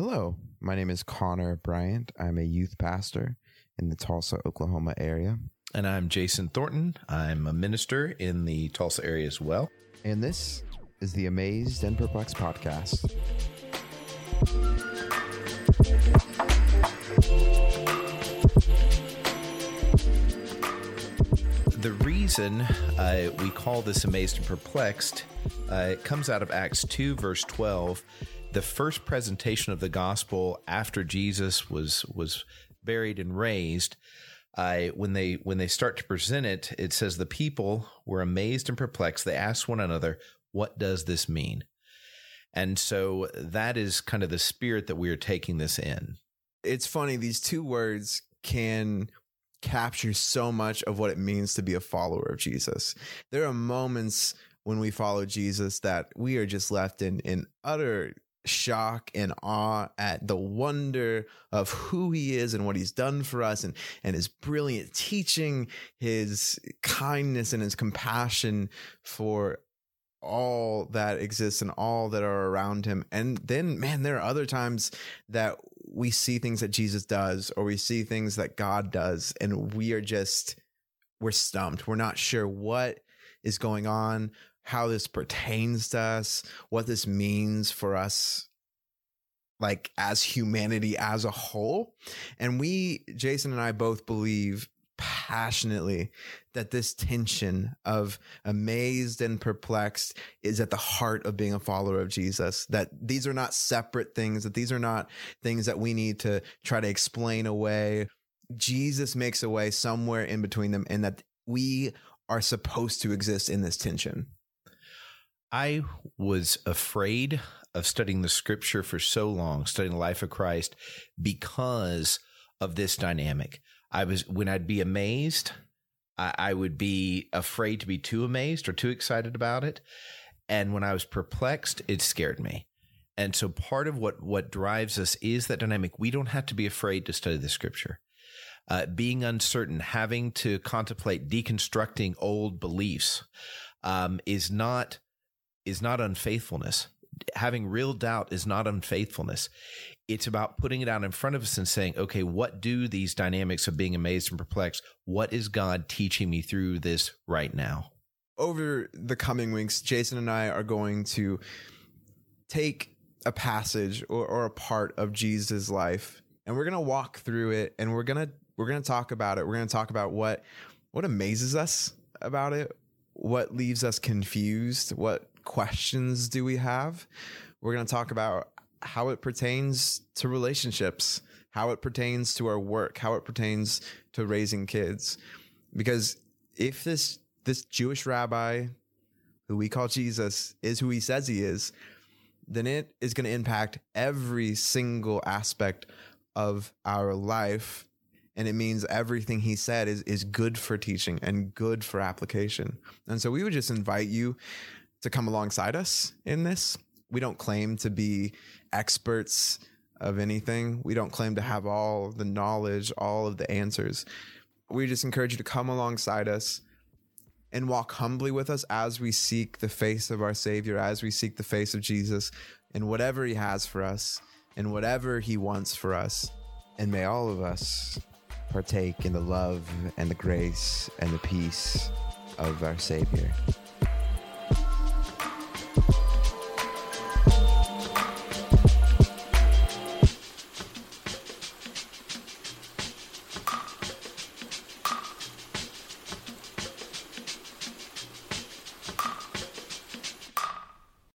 Hello, my name is Connor Bryant. I'm a youth pastor in the Tulsa, Oklahoma area. And I'm Jason Thornton. I'm a minister in the Tulsa area as well. And this is the Amazed and Perplexed podcast. The reason uh, we call this Amazed and Perplexed uh, it comes out of Acts 2, verse 12. The first presentation of the gospel after Jesus was was buried and raised. Uh, when they when they start to present it, it says the people were amazed and perplexed. They asked one another, "What does this mean?" And so that is kind of the spirit that we are taking this in. It's funny, these two words can capture so much of what it means to be a follower of Jesus. There are moments when we follow Jesus that we are just left in in utter shock and awe at the wonder of who he is and what he's done for us and and his brilliant teaching his kindness and his compassion for all that exists and all that are around him. And then, man, there are other times that we see things that Jesus does or we see things that God does, and we are just, we're stumped. We're not sure what is going on, how this pertains to us, what this means for us like as humanity as a whole. And we, Jason and I both believe passionately that this tension of amazed and perplexed is at the heart of being a follower of Jesus. That these are not separate things, that these are not things that we need to try to explain away. Jesus makes a way somewhere in between them, and that we are supposed to exist in this tension. I was afraid of studying the scripture for so long, studying the life of Christ, because of this dynamic. I was when I'd be amazed, I, I, would be afraid to be too amazed or too excited about it. And when I was perplexed, it scared me. And so part of what what drives us is that dynamic. We don't have to be afraid to study the scripture. Uh, being uncertain, having to contemplate deconstructing old beliefs, um, is not is not unfaithfulness. Having real doubt is not unfaithfulness. It's about putting it out in front of us and saying, okay, what do these dynamics of being amazed and perplexed? What is God teaching me through this right now? Over the coming weeks, Jason and I are going to take a passage or, or a part of Jesus' life and we're going to walk through it and we're going to we're going to talk about it. We're going to talk about what what amazes us about it, what leaves us confused, what questions do we have. We're going to talk about how it pertains to relationships, how it pertains to our work, how it pertains to raising kids. Because if this this Jewish rabbi who we call Jesus is who he says he is, then it is going to impact every single aspect of our life and it means everything he said is is good for teaching and good for application. And so we would just invite you to come alongside us in this. We don't claim to be experts of anything. We don't claim to have all the knowledge, all of the answers. We just encourage you to come alongside us and walk humbly with us as we seek the face of our Savior, as we seek the face of Jesus and whatever He has for us and whatever He wants for us. And may all of us partake in the love and the grace and the peace of our Savior.